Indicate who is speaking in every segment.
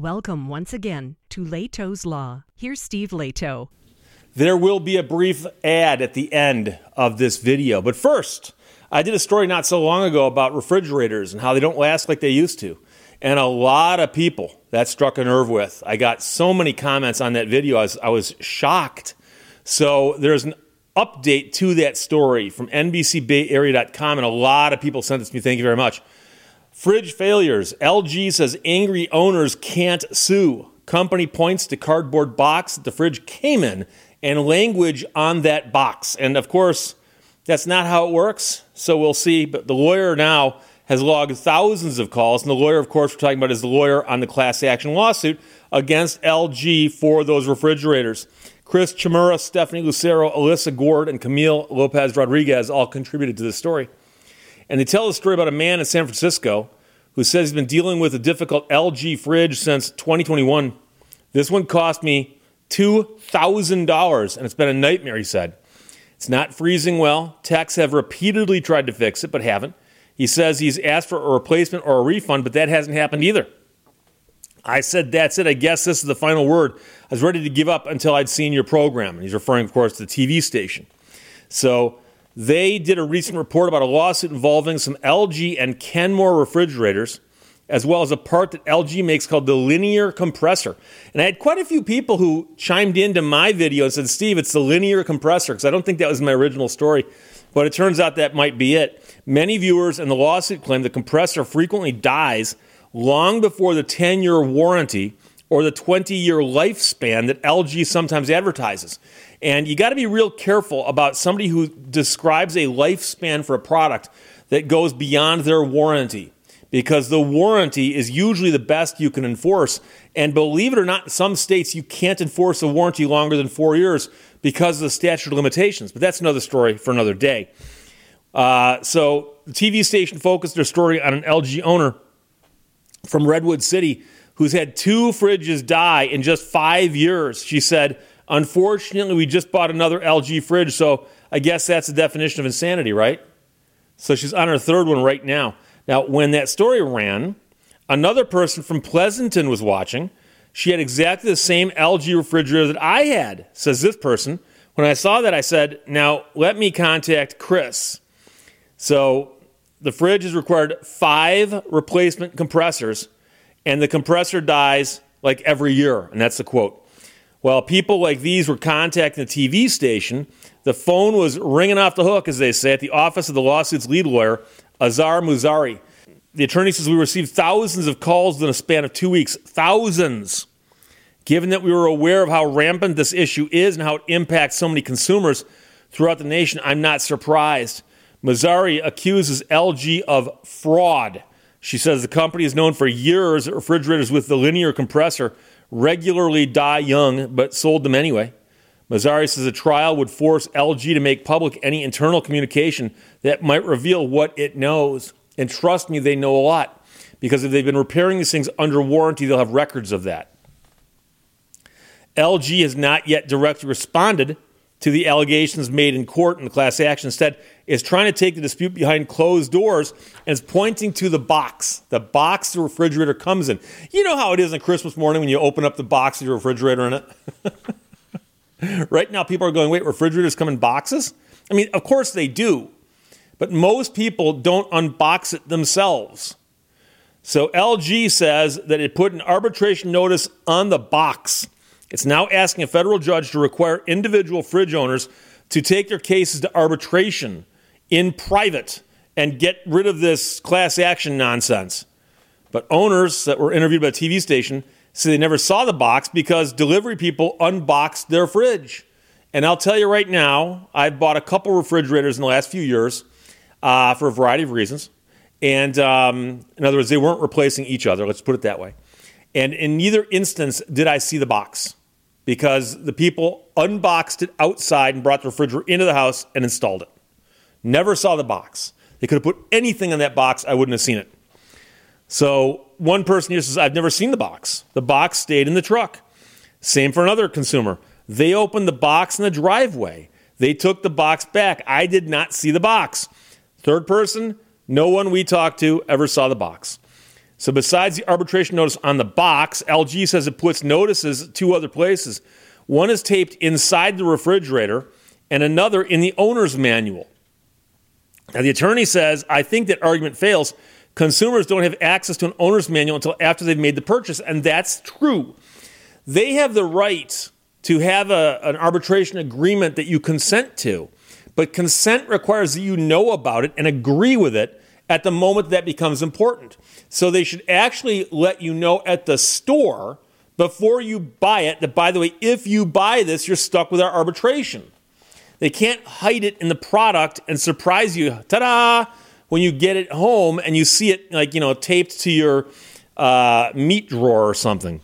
Speaker 1: Welcome once again to Lehto's Law. Here's Steve Lehto.
Speaker 2: There will be a brief ad at the end of this video. But first, I did a story not so long ago about refrigerators and how they don't last like they used to. And a lot of people that struck a nerve with. I got so many comments on that video, I was, I was shocked. So there's an update to that story from NBCBayArea.com, and a lot of people sent this to me. Thank you very much. Fridge failures. LG says angry owners can't sue. Company points to cardboard box that the fridge came in and language on that box. And of course, that's not how it works. So we'll see. But the lawyer now has logged thousands of calls. And the lawyer, of course, we're talking about is the lawyer on the class action lawsuit against LG for those refrigerators. Chris Chmura, Stephanie Lucero, Alyssa Goard, and Camille Lopez Rodriguez all contributed to this story. And they tell the story about a man in San Francisco who says he's been dealing with a difficult LG fridge since 2021. This one cost me $2,000, and it's been a nightmare, he said. It's not freezing well. Techs have repeatedly tried to fix it, but haven't. He says he's asked for a replacement or a refund, but that hasn't happened either. I said, That's it. I guess this is the final word. I was ready to give up until I'd seen your program. And he's referring, of course, to the TV station. So they did a recent report about a lawsuit involving some LG and Kenmore refrigerators, as well as a part that LG makes called the linear compressor. And I had quite a few people who chimed into my video and said, Steve, it's the linear compressor, because I don't think that was my original story. But it turns out that might be it. Many viewers in the lawsuit claim the compressor frequently dies long before the 10 year warranty or the 20 year lifespan that LG sometimes advertises. And you got to be real careful about somebody who describes a lifespan for a product that goes beyond their warranty because the warranty is usually the best you can enforce. And believe it or not, in some states you can't enforce a warranty longer than four years because of the statute of limitations. But that's another story for another day. Uh, so the TV station focused their story on an LG owner from Redwood City who's had two fridges die in just five years. She said, Unfortunately, we just bought another LG fridge, so I guess that's the definition of insanity, right? So she's on her third one right now. Now, when that story ran, another person from Pleasanton was watching. She had exactly the same LG refrigerator that I had, says this person. When I saw that, I said, Now let me contact Chris. So the fridge has required five replacement compressors, and the compressor dies like every year. And that's the quote. Well, people like these were contacting the TV station. The phone was ringing off the hook, as they say, at the office of the lawsuit's lead lawyer, Azar Mouzari. The attorney says we received thousands of calls in a span of two weeks. Thousands. Given that we were aware of how rampant this issue is and how it impacts so many consumers throughout the nation, I'm not surprised. Mouzari accuses LG of fraud. She says the company is known for years at refrigerators with the linear compressor regularly die young, but sold them anyway. Mouzari says a trial would force LG to make public any internal communication that might reveal what it knows. And trust me, they know a lot because if they've been repairing these things under warranty, they'll have records of that. LG has not yet directly responded to the allegations made in court in the class action. Instead, is trying to take the dispute behind closed doors and is pointing to the box, the box the refrigerator comes in. You know how it is on Christmas morning when you open up the box of your refrigerator in it? right now, people are going, wait, refrigerators come in boxes? I mean, of course they do, but most people don't unbox it themselves. So LG says that it put an arbitration notice on the box it's now asking a federal judge to require individual fridge owners to take their cases to arbitration in private and get rid of this class action nonsense. But owners that were interviewed by a TV station say they never saw the box because delivery people unboxed their fridge. And I'll tell you right now, I've bought a couple refrigerators in the last few years uh, for a variety of reasons. And um, in other words, they weren't replacing each other, let's put it that way. And in neither instance did I see the box because the people unboxed it outside and brought the refrigerator into the house and installed it. Never saw the box. They could have put anything in that box, I wouldn't have seen it. So one person here says, I've never seen the box. The box stayed in the truck. Same for another consumer. They opened the box in the driveway. They took the box back. I did not see the box. Third person, no one we talked to ever saw the box. So, besides the arbitration notice on the box, LG says it puts notices two other places. One is taped inside the refrigerator, and another in the owner's manual. Now, the attorney says, I think that argument fails. Consumers don't have access to an owner's manual until after they've made the purchase, and that's true. They have the right to have a, an arbitration agreement that you consent to, but consent requires that you know about it and agree with it at the moment that becomes important. So they should actually let you know at the store before you buy it that, by the way, if you buy this, you're stuck with our arbitration. They can't hide it in the product and surprise you, ta da, when you get it home and you see it like, you know, taped to your uh, meat drawer or something.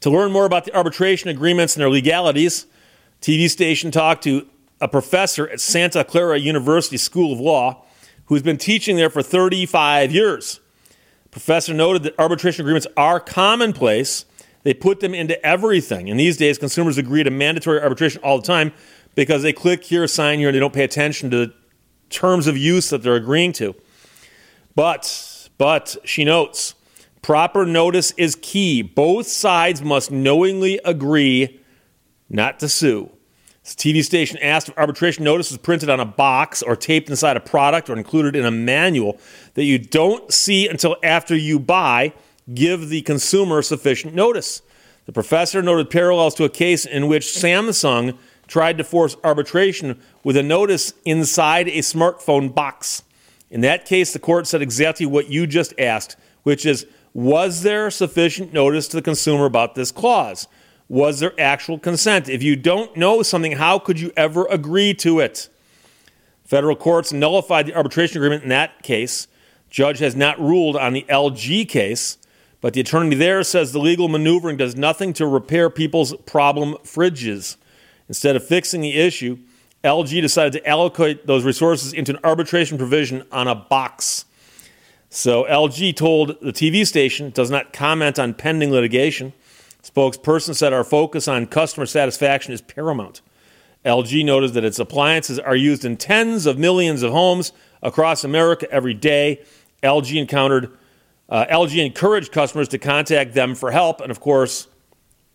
Speaker 2: To learn more about the arbitration agreements and their legalities, TV station talked to a professor at Santa Clara University School of Law who's been teaching there for 35 years. Professor noted that arbitration agreements are commonplace. They put them into everything. And these days, consumers agree to mandatory arbitration all the time because they click here, sign here, and they don't pay attention to the terms of use that they're agreeing to. But, but, she notes, proper notice is key. Both sides must knowingly agree not to sue. This TV station asked if arbitration notice is printed on a box or taped inside a product or included in a manual that you don't see until after you buy. Give the consumer sufficient notice. The professor noted parallels to a case in which Samsung tried to force arbitration with a notice inside a smartphone box. In that case, the court said exactly what you just asked, which is Was there sufficient notice to the consumer about this clause? Was there actual consent? If you don't know something, how could you ever agree to it? Federal courts nullified the arbitration agreement in that case. Judge has not ruled on the LG case, but the attorney there says the legal maneuvering does nothing to repair people's problem fridges. Instead of fixing the issue, LG decided to allocate those resources into an arbitration provision on a box. So LG told the TV station does not comment on pending litigation. Spokesperson said our focus on customer satisfaction is paramount. LG noted that its appliances are used in tens of millions of homes across America every day. LG encountered uh, LG encouraged customers to contact them for help, and of course,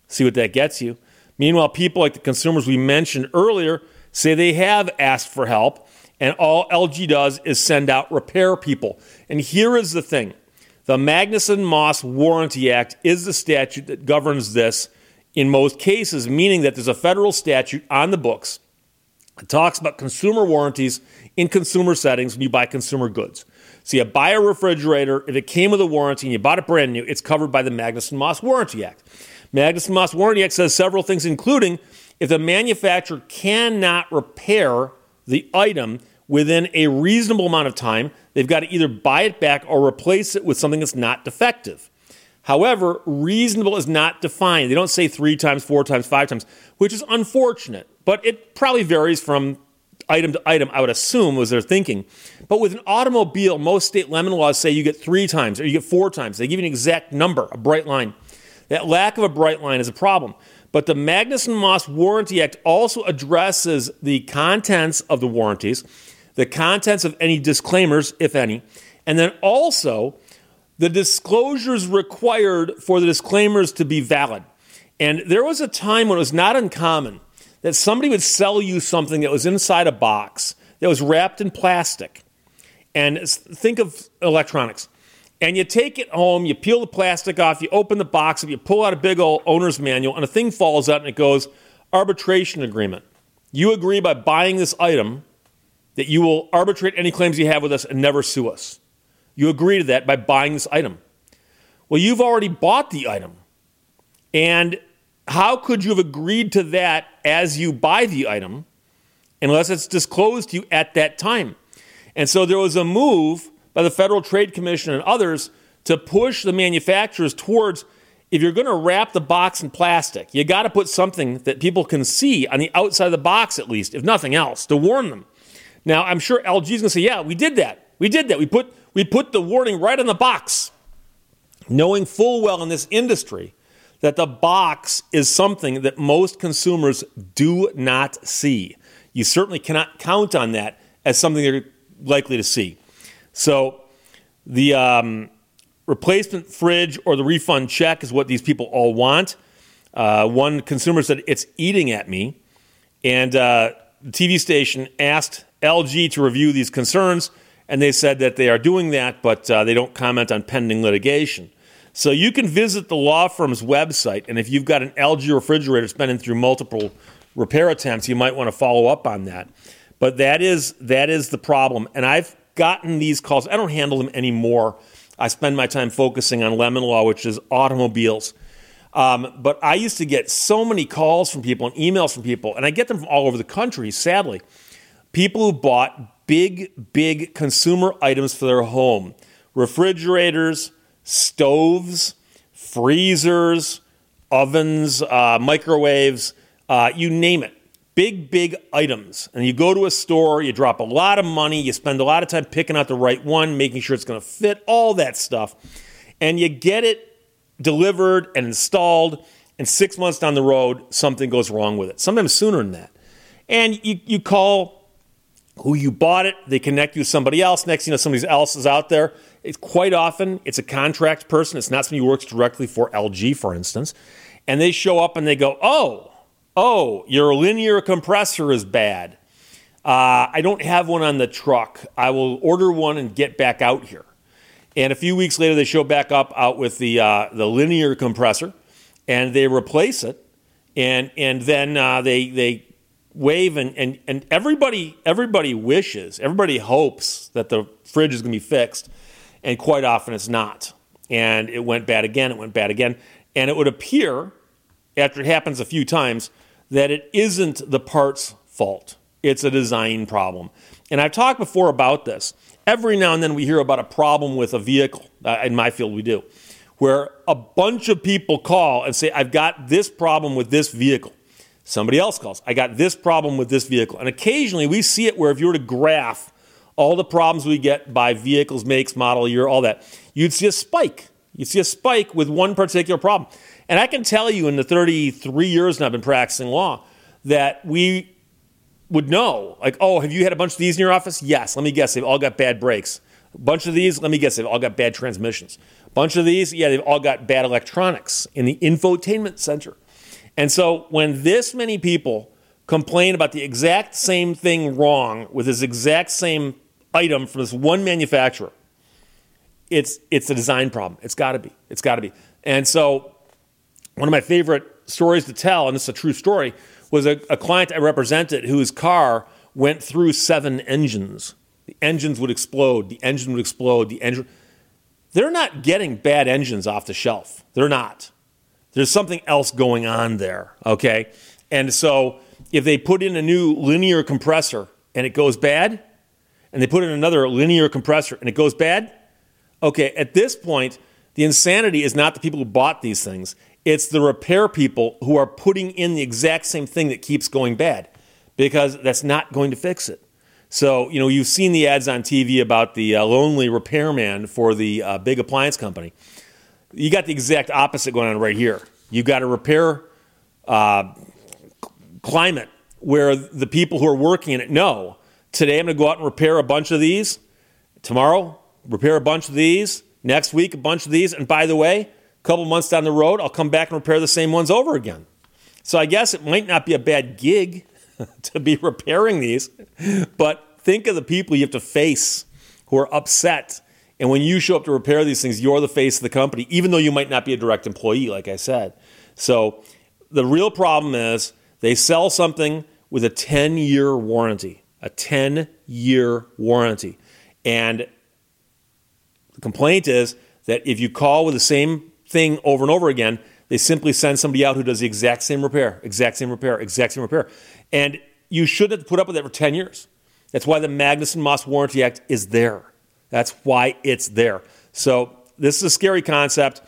Speaker 2: see what that gets you. Meanwhile, people like the consumers we mentioned earlier say they have asked for help, and all LG does is send out repair people. And here is the thing the Magnuson Moss Warranty Act is the statute that governs this in most cases, meaning that there's a federal statute on the books that talks about consumer warranties in consumer settings when you buy consumer goods. So you buy a refrigerator, if it came with a warranty and you bought it brand new, it's covered by the Magnuson Moss Warranty Act. Magnuson Moss Warranty Act says several things, including if the manufacturer cannot repair the item within a reasonable amount of time, they've got to either buy it back or replace it with something that's not defective. However, reasonable is not defined. They don't say three times, four times, five times, which is unfortunate, but it probably varies from item to item, I would assume, was their thinking. But with an automobile, most state lemon laws say you get three times or you get four times. They give you an exact number, a bright line. That lack of a bright line is a problem. But the Magnuson Moss Warranty Act also addresses the contents of the warranties the contents of any disclaimers, if any, and then also the disclosures required for the disclaimers to be valid. And there was a time when it was not uncommon that somebody would sell you something that was inside a box that was wrapped in plastic. And think of electronics. And you take it home, you peel the plastic off, you open the box, and you pull out a big old owner's manual, and a thing falls out and it goes arbitration agreement. You agree by buying this item that you will arbitrate any claims you have with us and never sue us. You agree to that by buying this item. Well, you've already bought the item. And how could you have agreed to that as you buy the item unless it's disclosed to you at that time? And so there was a move by the Federal Trade Commission and others to push the manufacturers towards if you're going to wrap the box in plastic, you got to put something that people can see on the outside of the box at least, if nothing else, to warn them. Now, I'm sure LG is going to say, yeah, we did that. We did that. We put, we put the warning right on the box, knowing full well in this industry that the box is something that most consumers do not see. You certainly cannot count on that as something they're likely to see. So, the um, replacement fridge or the refund check is what these people all want. Uh, one consumer said, It's eating at me. And uh, the TV station asked LG to review these concerns, and they said that they are doing that, but uh, they don't comment on pending litigation. So you can visit the law firm's website, and if you've got an LG refrigerator that's through multiple repair attempts, you might want to follow up on that. But that is that is the problem, and I've gotten these calls. I don't handle them anymore. I spend my time focusing on lemon law, which is automobiles. Um, but I used to get so many calls from people and emails from people, and I get them from all over the country, sadly. People who bought big, big consumer items for their home refrigerators, stoves, freezers, ovens, uh, microwaves, uh, you name it. Big, big items. And you go to a store, you drop a lot of money, you spend a lot of time picking out the right one, making sure it's going to fit, all that stuff. And you get it delivered and installed, and six months down the road, something goes wrong with it. Sometimes sooner than that. And you, you call who you bought it, they connect you with somebody else. Next, you know, somebody else is out there. It's quite often it's a contract person. It's not somebody who works directly for LG, for instance. And they show up and they go, "Oh, oh, your linear compressor is bad. Uh, I don't have one on the truck. I will order one and get back out here." And a few weeks later, they show back up out with the uh, the linear compressor, and they replace it, and and then uh, they they wave and, and and everybody everybody wishes, everybody hopes that the fridge is going to be fixed, and quite often it's not. And it went bad again. It went bad again, and it would appear, after it happens a few times, that it isn't the part's fault. It's a design problem. And I've talked before about this every now and then we hear about a problem with a vehicle. Uh, in my field, we do, where a bunch of people call and say, I've got this problem with this vehicle. Somebody else calls, I got this problem with this vehicle. And occasionally we see it where if you were to graph all the problems we get by vehicles, makes, model, year, all that, you'd see a spike. You'd see a spike with one particular problem. And I can tell you in the 33 years now I've been practicing law that we would know, like, oh, have you had a bunch of these in your office? Yes. Let me guess, they've all got bad brakes. A bunch of these, let me guess, they've all got bad transmissions. A bunch of these, yeah, they've all got bad electronics in the infotainment center. And so when this many people complain about the exact same thing wrong with this exact same item from this one manufacturer, it's it's a design problem. It's got to be. It's got to be. And so one of my favorite stories to tell, and this is a true story, was a, a client I represented whose car went through seven engines. The engines would explode, the engine would explode, the engine. They're not getting bad engines off the shelf. They're not. There's something else going on there, okay? And so if they put in a new linear compressor and it goes bad, and they put in another linear compressor and it goes bad, okay, at this point, the insanity is not the people who bought these things. It's the repair people who are putting in the exact same thing that keeps going bad because that's not going to fix it. So, you know, you've seen the ads on TV about the uh, lonely repairman for the uh, big appliance company. You got the exact opposite going on right here. You've got a repair uh, climate where the people who are working in it know today I'm going to go out and repair a bunch of these, tomorrow, repair a bunch of these, next week, a bunch of these, and by the way, a couple months down the road, I'll come back and repair the same ones over again. So I guess it might not be a bad gig to be repairing these, but think of the people you have to face who are upset. And when you show up to repair these things, you're the face of the company, even though you might not be a direct employee, like I said. So the real problem is they sell something with a 10 year warranty, a 10 year warranty. And the complaint is that if you call with the same thing over and over again. They simply send somebody out who does the exact same repair, exact same repair, exact same repair. And you shouldn't have to put up with that for 10 years. That's why the Magnuson Moss Warranty Act is there. That's why it's there. So this is a scary concept.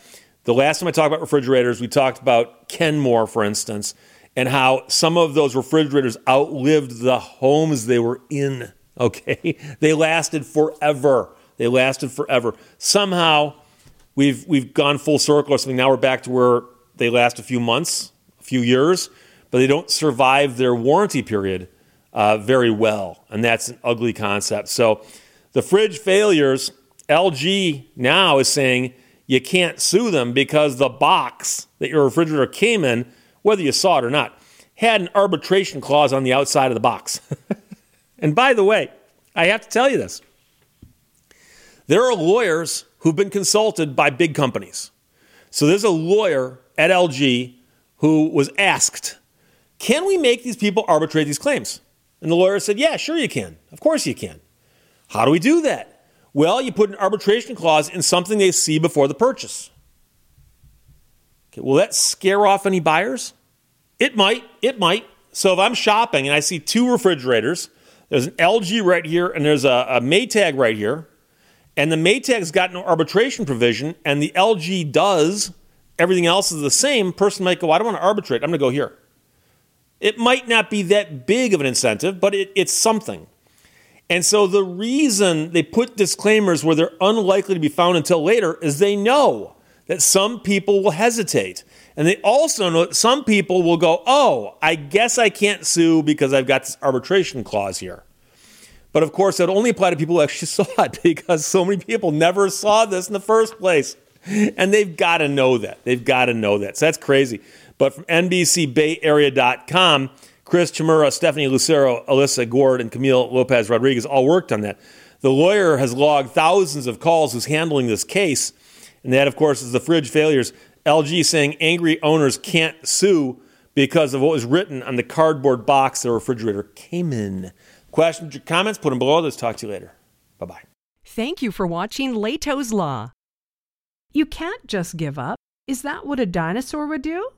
Speaker 2: The last time I talked about refrigerators, we talked about Kenmore, for instance, and how some of those refrigerators outlived the homes they were in. Okay? They lasted forever. They lasted forever. Somehow, we've we've gone full circle or something. Now we're back to where they last a few months, a few years, but they don't survive their warranty period uh, very well, and that's an ugly concept. So the fridge failures, LG now is saying you can't sue them because the box that your refrigerator came in, whether you saw it or not, had an arbitration clause on the outside of the box. and by the way, I have to tell you this there are lawyers who've been consulted by big companies. So there's a lawyer at LG who was asked, Can we make these people arbitrate these claims? And the lawyer said, Yeah, sure you can. Of course you can. How do we do that? Well, you put an arbitration clause in something they see before the purchase. Okay, will that scare off any buyers? It might. It might. So if I'm shopping and I see two refrigerators, there's an LG right here and there's a, a Maytag right here, and the Maytag's got no arbitration provision, and the LG does, everything else is the same, person might go, I don't want to arbitrate, I'm going to go here. It might not be that big of an incentive, but it, it's something. And so the reason they put disclaimers where they're unlikely to be found until later is they know that some people will hesitate. And they also know that some people will go, oh, I guess I can't sue because I've got this arbitration clause here. But of course, it only applied to people who actually saw it because so many people never saw this in the first place. And they've got to know that. They've got to know that. So that's crazy. But from NBCBayArea.com, Chris Chmura, Stephanie Lucero, Alyssa Goard, and Camille Lopez Rodriguez all worked on that. The lawyer has logged thousands of calls who's handling this case. And that, of course, is the fridge failures. LG saying angry owners can't sue because of what was written on the cardboard box the refrigerator came in. Questions or comments, put them below. Let's talk to you later. Bye bye.
Speaker 1: Thank you for watching Lehto's Law. You can't just give up. Is that what a dinosaur would do?